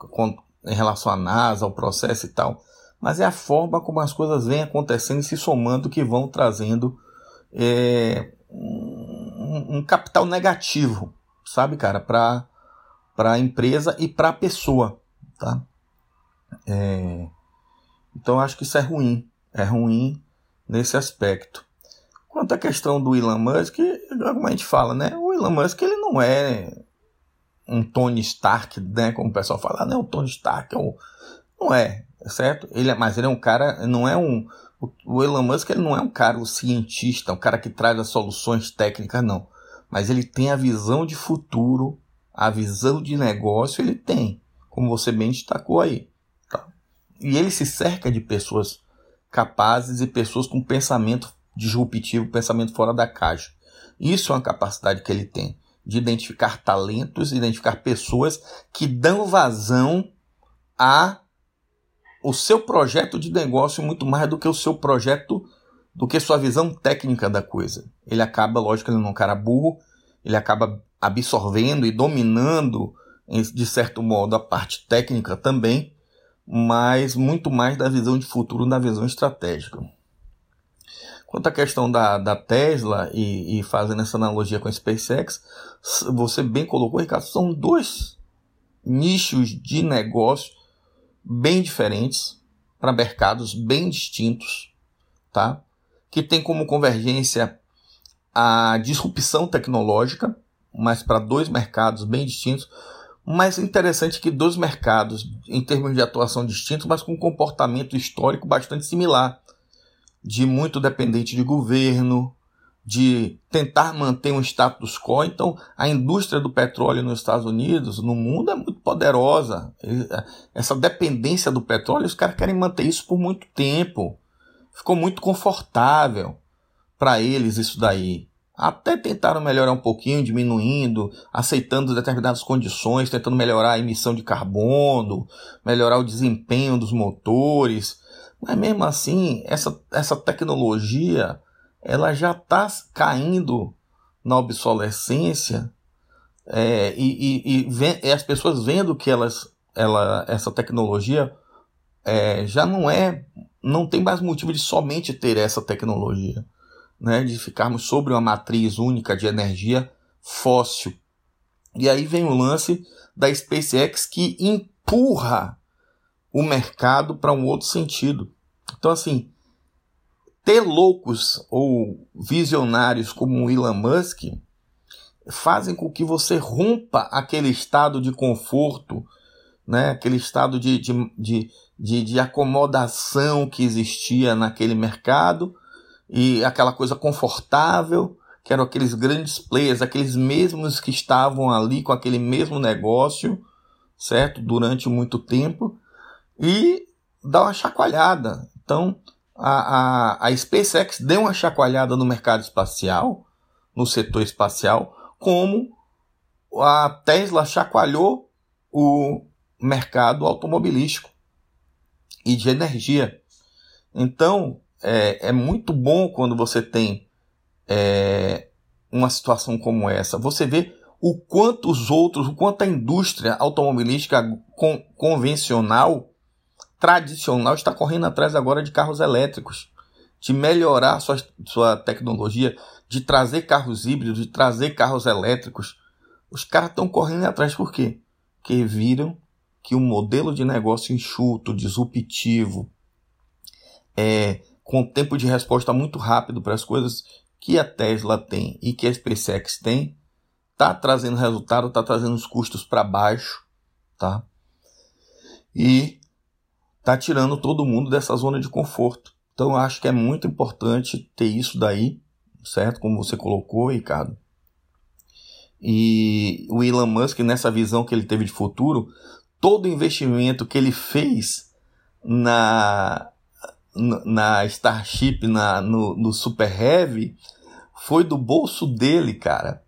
com, em relação à NASA, ao processo e tal, mas é a forma como as coisas vêm acontecendo e se somando que vão trazendo é, um, um, capital negativo, sabe, cara, para a empresa e para a pessoa, tá? É, então acho que isso é ruim, é ruim nesse aspecto. Quanto à questão do Elon Musk, como a gente fala, né? O Elon Musk ele não é um Tony Stark, né? Como o pessoal fala, ah, não, o Tony Stark é um... não é, certo? Ele é, mas ele é um cara, não é um o Elon Musk ele não é um cara um cientista, um cara que traz as soluções técnicas, não. Mas ele tem a visão de futuro, a visão de negócio, ele tem, como você bem destacou aí. E ele se cerca de pessoas capazes e pessoas com pensamento disruptivo, pensamento fora da caixa. Isso é uma capacidade que ele tem de identificar talentos, identificar pessoas que dão vazão a o seu projeto de negócio muito mais do que o seu projeto, do que sua visão técnica da coisa. Ele acaba, lógico, ele não é um cara burro, ele acaba absorvendo e dominando, de certo modo, a parte técnica também, mas muito mais da visão de futuro, da visão estratégica. Quanto à questão da, da Tesla e, e fazendo essa analogia com a SpaceX, você bem colocou, Ricardo, são dois nichos de negócio bem diferentes, para mercados bem distintos, tá? que tem como convergência a disrupção tecnológica, mas para dois mercados bem distintos. Mas interessante que dois mercados, em termos de atuação distintos, mas com um comportamento histórico bastante similar de muito dependente de governo, de tentar manter um status quo. Então, a indústria do petróleo nos Estados Unidos, no mundo, é muito poderosa. Essa dependência do petróleo, os caras querem manter isso por muito tempo. Ficou muito confortável para eles isso daí. Até tentaram melhorar um pouquinho, diminuindo, aceitando determinadas condições, tentando melhorar a emissão de carbono, melhorar o desempenho dos motores. Mas mesmo assim, essa, essa tecnologia ela já está caindo na obsolescência é, e, e, e, vem, e, as pessoas vendo que elas, ela, essa tecnologia é, já não é, não tem mais motivo de somente ter essa tecnologia, né, de ficarmos sobre uma matriz única de energia fóssil. E aí vem o lance da SpaceX que empurra o mercado para um outro sentido. Então, assim, ter loucos ou visionários como o Elon Musk fazem com que você rompa aquele estado de conforto, né? aquele estado de, de, de, de, acomodação que existia naquele mercado e aquela coisa confortável que eram aqueles grandes players, aqueles mesmos que estavam ali com aquele mesmo negócio, certo? Durante muito tempo, e dá uma chacoalhada. Então, a, a, a SpaceX deu uma chacoalhada no mercado espacial, no setor espacial, como a Tesla chacoalhou o mercado automobilístico e de energia. Então, é, é muito bom quando você tem é, uma situação como essa. Você vê o quanto os outros, o quanto a indústria automobilística con convencional tradicional está correndo atrás agora de carros elétricos, de melhorar sua, sua tecnologia, de trazer carros híbridos, de trazer carros elétricos. Os caras estão correndo atrás por quê? Porque viram que o modelo de negócio enxuto, disruptivo, é, com tempo de resposta muito rápido para as coisas que a Tesla tem e que a SpaceX tem, está trazendo resultado, está trazendo os custos para baixo, tá? E está tirando todo mundo dessa zona de conforto. Então eu acho que é muito importante ter isso daí, certo? Como você colocou, Ricardo. E o Elon Musk, nessa visão que ele teve de futuro, todo investimento que ele fez na, na Starship, na, no, no Super Heavy, foi do bolso dele, cara.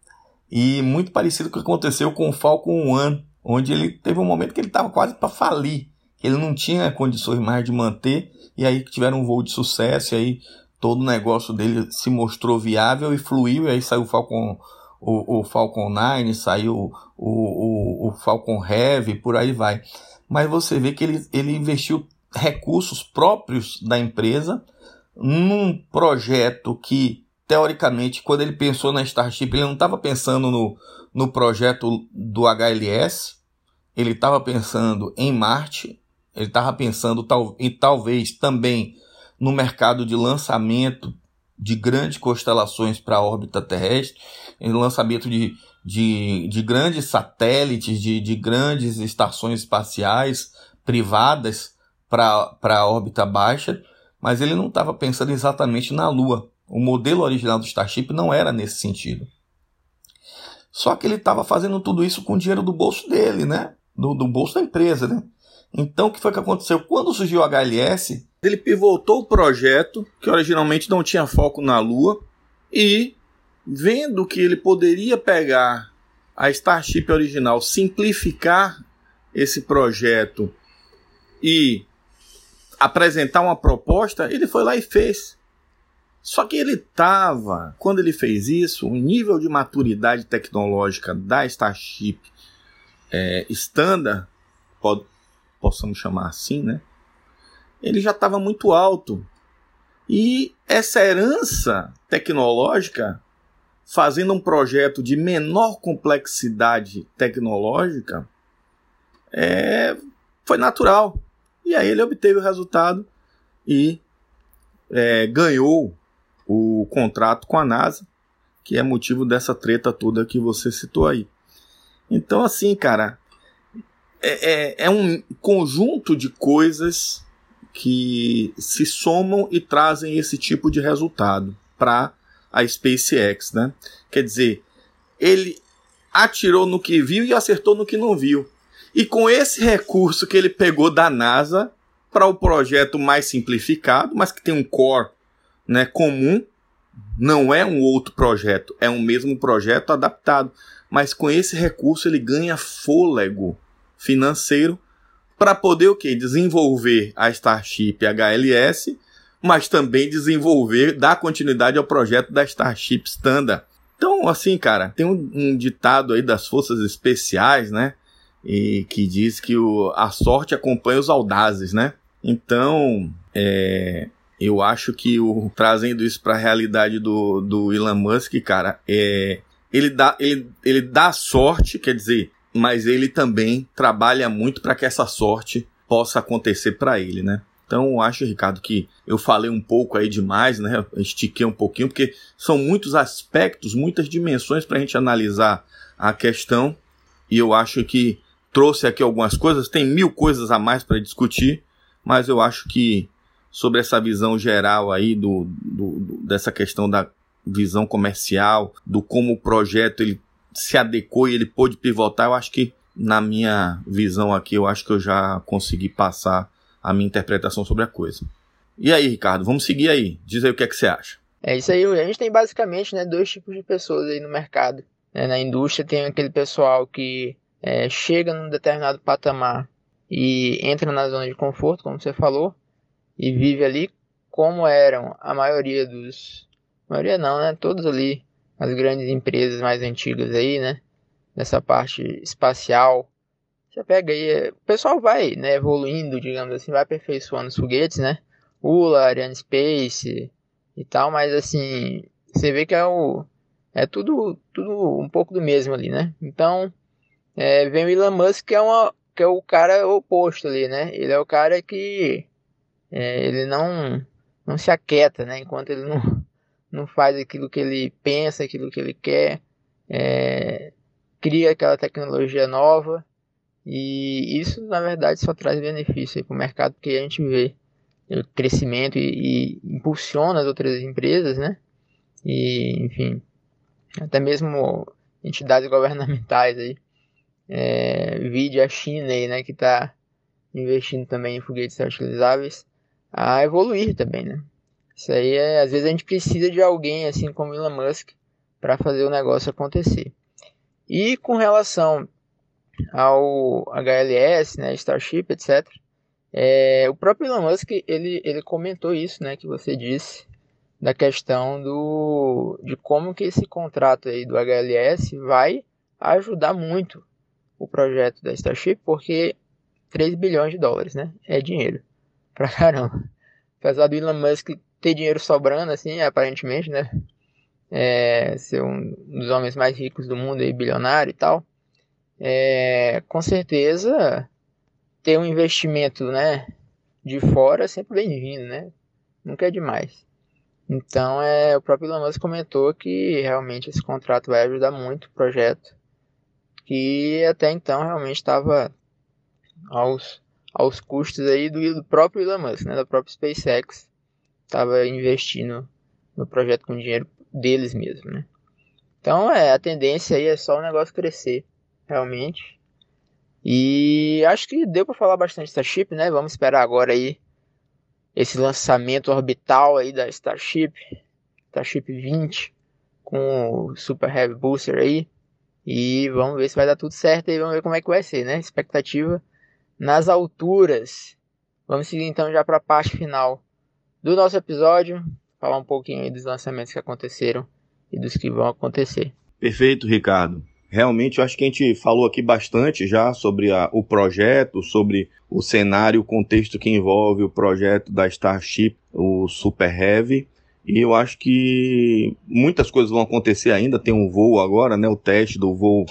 E muito parecido com o que aconteceu com o Falcon One, onde ele teve um momento que ele estava quase para falir. Ele não tinha condições mais de manter, e aí tiveram um voo de sucesso, e aí todo o negócio dele se mostrou viável e fluiu, e aí saiu o Falcon, o, o Falcon 9, saiu o, o, o Falcon Heavy, por aí vai. Mas você vê que ele, ele investiu recursos próprios da empresa num projeto que, teoricamente, quando ele pensou na Starship, ele não estava pensando no, no projeto do HLS, ele estava pensando em Marte, ele estava pensando tal, e talvez também no mercado de lançamento de grandes constelações para a órbita terrestre, em lançamento de, de, de grandes satélites, de, de grandes estações espaciais privadas para a órbita baixa, mas ele não estava pensando exatamente na Lua. O modelo original do Starship não era nesse sentido. Só que ele estava fazendo tudo isso com dinheiro do bolso dele, né? Do, do bolso da empresa, né? Então, o que foi que aconteceu? Quando surgiu o HLS, ele pivotou o projeto, que originalmente não tinha foco na Lua, e vendo que ele poderia pegar a Starship original, simplificar esse projeto e apresentar uma proposta, ele foi lá e fez. Só que ele estava, quando ele fez isso, o nível de maturidade tecnológica da Starship é, Standard, pode, possamos chamar assim, né? Ele já estava muito alto. E essa herança tecnológica, fazendo um projeto de menor complexidade tecnológica, é, foi natural. E aí ele obteve o resultado e é, ganhou o contrato com a NASA, que é motivo dessa treta toda que você citou aí. Então, assim, cara, é, é, é um conjunto de coisas que se somam e trazem esse tipo de resultado para a SpaceX, né? Quer dizer, ele atirou no que viu e acertou no que não viu. E com esse recurso que ele pegou da NASA para o projeto mais simplificado, mas que tem um core né, comum, não é um outro projeto, é um mesmo projeto adaptado. Mas com esse recurso ele ganha fôlego financeiro para poder o que? Desenvolver a Starship HLS, mas também desenvolver, dar continuidade ao projeto da Starship Standard. Então, assim, cara, tem um, um ditado aí das forças especiais, né? E que diz que o, a sorte acompanha os audazes, né? Então, é, eu acho que o, trazendo isso para a realidade do, do Elon Musk, cara, é, ele dá, ele, ele dá sorte, quer dizer, mas ele também trabalha muito para que essa sorte possa acontecer para ele, né? Então, acho, Ricardo, que eu falei um pouco aí demais, né? Estiquei um pouquinho, porque são muitos aspectos, muitas dimensões para a gente analisar a questão. E eu acho que trouxe aqui algumas coisas, tem mil coisas a mais para discutir, mas eu acho que sobre essa visão geral aí do, do, dessa questão da visão comercial, do como o projeto ele se adequou e ele pôde pivotar, eu acho que na minha visão aqui, eu acho que eu já consegui passar a minha interpretação sobre a coisa. E aí, Ricardo, vamos seguir aí. Diz aí o que é que você acha. É isso aí, a gente tem basicamente né, dois tipos de pessoas aí no mercado. É, na indústria tem aquele pessoal que é, chega num determinado patamar e entra na zona de conforto, como você falou, e vive ali como eram a maioria dos. A maioria não, né? Todos ali as grandes empresas mais antigas aí, né? Nessa parte espacial, Você pega aí, o pessoal vai, né, evoluindo, digamos assim, vai aperfeiçoando os foguetes, né? ULA, Ariane Space e tal, mas assim, você vê que é o é tudo tudo um pouco do mesmo ali, né? Então, é, vem o Elon Musk que é uma que é o cara oposto ali, né? Ele é o cara que é, ele não não se aquieta, né? Enquanto ele não não faz aquilo que ele pensa, aquilo que ele quer, é, cria aquela tecnologia nova e isso, na verdade, só traz benefício para o mercado, porque a gente vê o crescimento e, e, impulsiona as outras empresas, né? E, enfim, até mesmo entidades governamentais aí, é, vide a China aí, né, que está investindo também em foguetes reutilizáveis, a evoluir também, né? Isso aí é, às vezes a gente precisa de alguém assim como Elon Musk para fazer o negócio acontecer. E com relação ao HLS, né, Starship, etc. É, o próprio Elon Musk ele, ele comentou isso, né, que você disse da questão do de como que esse contrato aí do HLS vai ajudar muito o projeto da Starship, porque 3 bilhões de dólares, né, é dinheiro pra caramba. Apesar do Elon Musk ter dinheiro sobrando, assim, aparentemente, né, é, ser um dos homens mais ricos do mundo, aí, bilionário e tal, é, com certeza ter um investimento né, de fora é sempre bem-vindo, né? Nunca é demais. Então é, o próprio Elon Musk comentou que realmente esse contrato vai ajudar muito o projeto, que até então realmente estava aos, aos custos aí do, do, próprio Elon Musk, né, da própria SpaceX, estava investindo no projeto com dinheiro deles mesmo, né? Então é, a tendência aí é só o negócio crescer realmente. E acho que deu para falar bastante Starship, né? Vamos esperar agora aí esse lançamento orbital aí da Starship, Starship 20 com o Super Heavy Booster aí. E vamos ver se vai dar tudo certo e vamos ver como é que vai ser, né? Expectativa nas alturas. Vamos seguir então já para a parte final do nosso episódio, falar um pouquinho aí dos lançamentos que aconteceram e dos que vão acontecer. Perfeito, Ricardo realmente eu acho que a gente falou aqui bastante já sobre a, o projeto, sobre o cenário, o contexto que envolve o projeto da Starship, o Super Heavy. E eu acho que muitas coisas vão acontecer ainda. Tem um voo agora, né? O teste do voo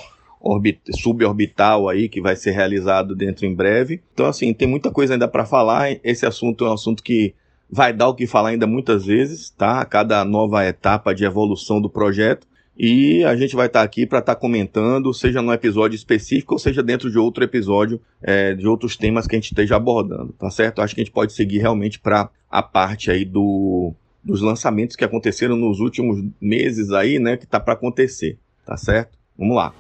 suborbital aí que vai ser realizado dentro em breve. Então, assim, tem muita coisa ainda para falar. Esse assunto é um assunto que vai dar o que falar ainda muitas vezes, tá? A cada nova etapa de evolução do projeto. E a gente vai estar tá aqui para estar tá comentando, seja no episódio específico ou seja dentro de outro episódio, é, de outros temas que a gente esteja abordando, tá certo? Acho que a gente pode seguir realmente para a parte aí do, dos lançamentos que aconteceram nos últimos meses aí, né? Que tá para acontecer, tá certo? Vamos lá.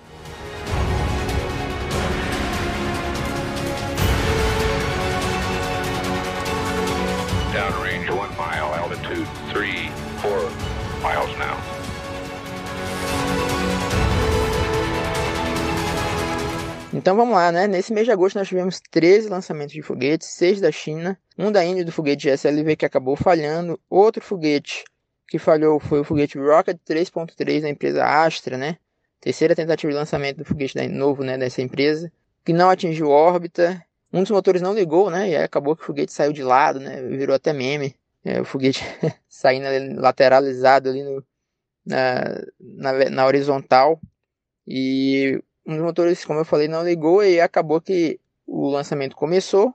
Então vamos lá, né? Nesse mês de agosto nós tivemos 13 lançamentos de foguetes, 6 da China, um da Índia do foguete GSLV que acabou falhando, outro foguete que falhou foi o foguete Rocket 3.3 da empresa Astra, né? Terceira tentativa de lançamento do foguete novo, né, dessa empresa, que não atingiu órbita. Um dos motores não ligou, né? E acabou que o foguete saiu de lado, né? Virou até meme. É, o foguete saindo ali, lateralizado ali no, na, na, na horizontal. E um dos motores, como eu falei, não ligou e acabou que o lançamento começou.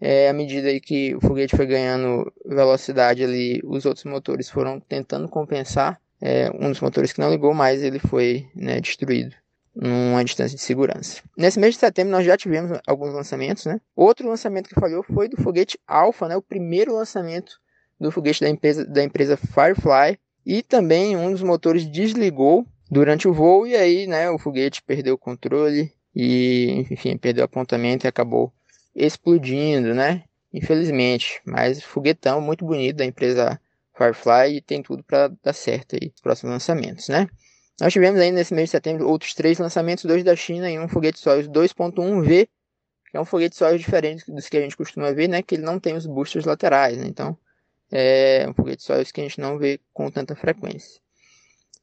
É, à medida que o foguete foi ganhando velocidade ali, os outros motores foram tentando compensar. É, um dos motores que não ligou, mas ele foi né, destruído numa distância de segurança. Nesse mês de setembro nós já tivemos alguns lançamentos, né? Outro lançamento que falhou foi do foguete Alpha, né? O primeiro lançamento do foguete da empresa, da empresa Firefly. E também um dos motores desligou durante o voo e aí, né, o foguete perdeu o controle e, enfim, perdeu o apontamento e acabou explodindo, né? Infelizmente, mas foguetão muito bonito da empresa Firefly e tem tudo para dar certo aí nos próximos lançamentos, né? Nós tivemos ainda nesse mês de setembro outros três lançamentos, dois da China e um foguete Soyuz 2.1V, que é um foguete Soyuz diferente dos que a gente costuma ver, né? Que ele não tem os boosters laterais, né? Então, é um foguete Soyuz que a gente não vê com tanta frequência.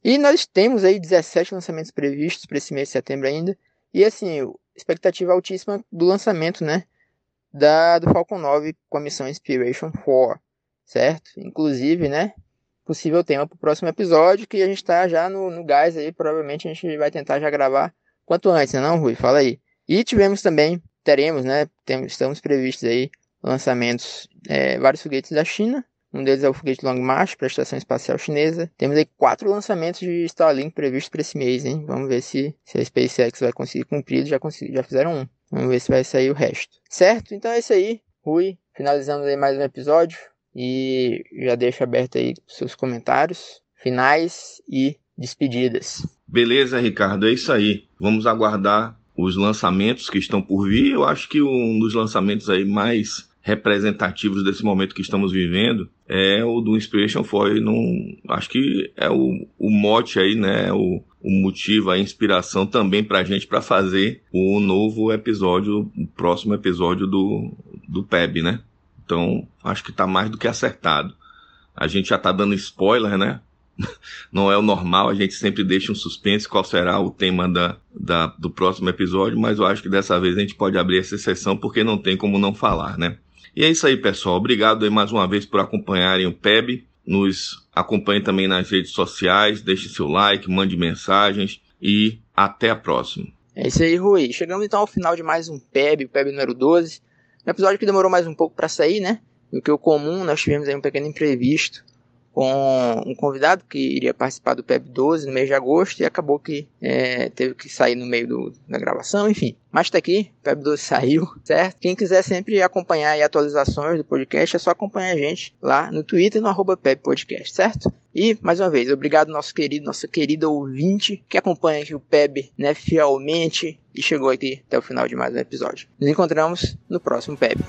E nós temos aí 17 lançamentos previstos para esse mês de setembro ainda. E assim, expectativa altíssima do lançamento, né? Da, do Falcon 9 com a missão Inspiration 4, certo? Inclusive, né? Possível tema para o próximo episódio, que a gente está já no, no gás aí. Provavelmente a gente vai tentar já gravar quanto antes, né, não, Rui? Fala aí. E tivemos também, teremos, né? Temos, estamos previstos aí lançamentos, é, vários foguetes da China, um deles é o foguete Long March para a Estação Espacial Chinesa. Temos aí quatro lançamentos de Starlink previstos para esse mês, hein? Vamos ver se, se a SpaceX vai conseguir cumprir. Já, consegui, já fizeram um. Vamos ver se vai sair o resto. Certo? Então é isso aí. Rui, finalizamos aí mais um episódio. E já deixo aberto aí seus comentários finais e despedidas. Beleza, Ricardo, é isso aí. Vamos aguardar os lançamentos que estão por vir. Eu acho que um dos lançamentos aí mais representativos desse momento que estamos vivendo é o do Inspiration 4. Não, acho que é o, o mote aí, né? O, o motivo, a inspiração também para a gente para fazer o novo episódio, o próximo episódio do, do PEB, né? Então, acho que está mais do que acertado. A gente já está dando spoiler, né? Não é o normal, a gente sempre deixa um suspense qual será o tema da, da, do próximo episódio, mas eu acho que dessa vez a gente pode abrir essa sessão porque não tem como não falar, né? E é isso aí, pessoal. Obrigado aí mais uma vez por acompanharem o PEB. Nos acompanhe também nas redes sociais, deixe seu like, mande mensagens e até a próxima. É isso aí, Rui. Chegamos então ao final de mais um PEB, o PEB número 12. Um episódio que demorou mais um pouco para sair, né? Do que o comum, nós tivemos aí um pequeno imprevisto com um convidado que iria participar do PEB 12 no mês de agosto e acabou que é, teve que sair no meio do, da gravação, enfim. Mas tá aqui, o PEB 12 saiu, certo? Quem quiser sempre acompanhar atualizações do podcast, é só acompanhar a gente lá no Twitter no arroba PEB Podcast, certo? E, mais uma vez, obrigado nosso querido, nossa querida ouvinte que acompanha aqui o PEB né, fielmente e chegou aqui até o final de mais um episódio. Nos encontramos no próximo PEB.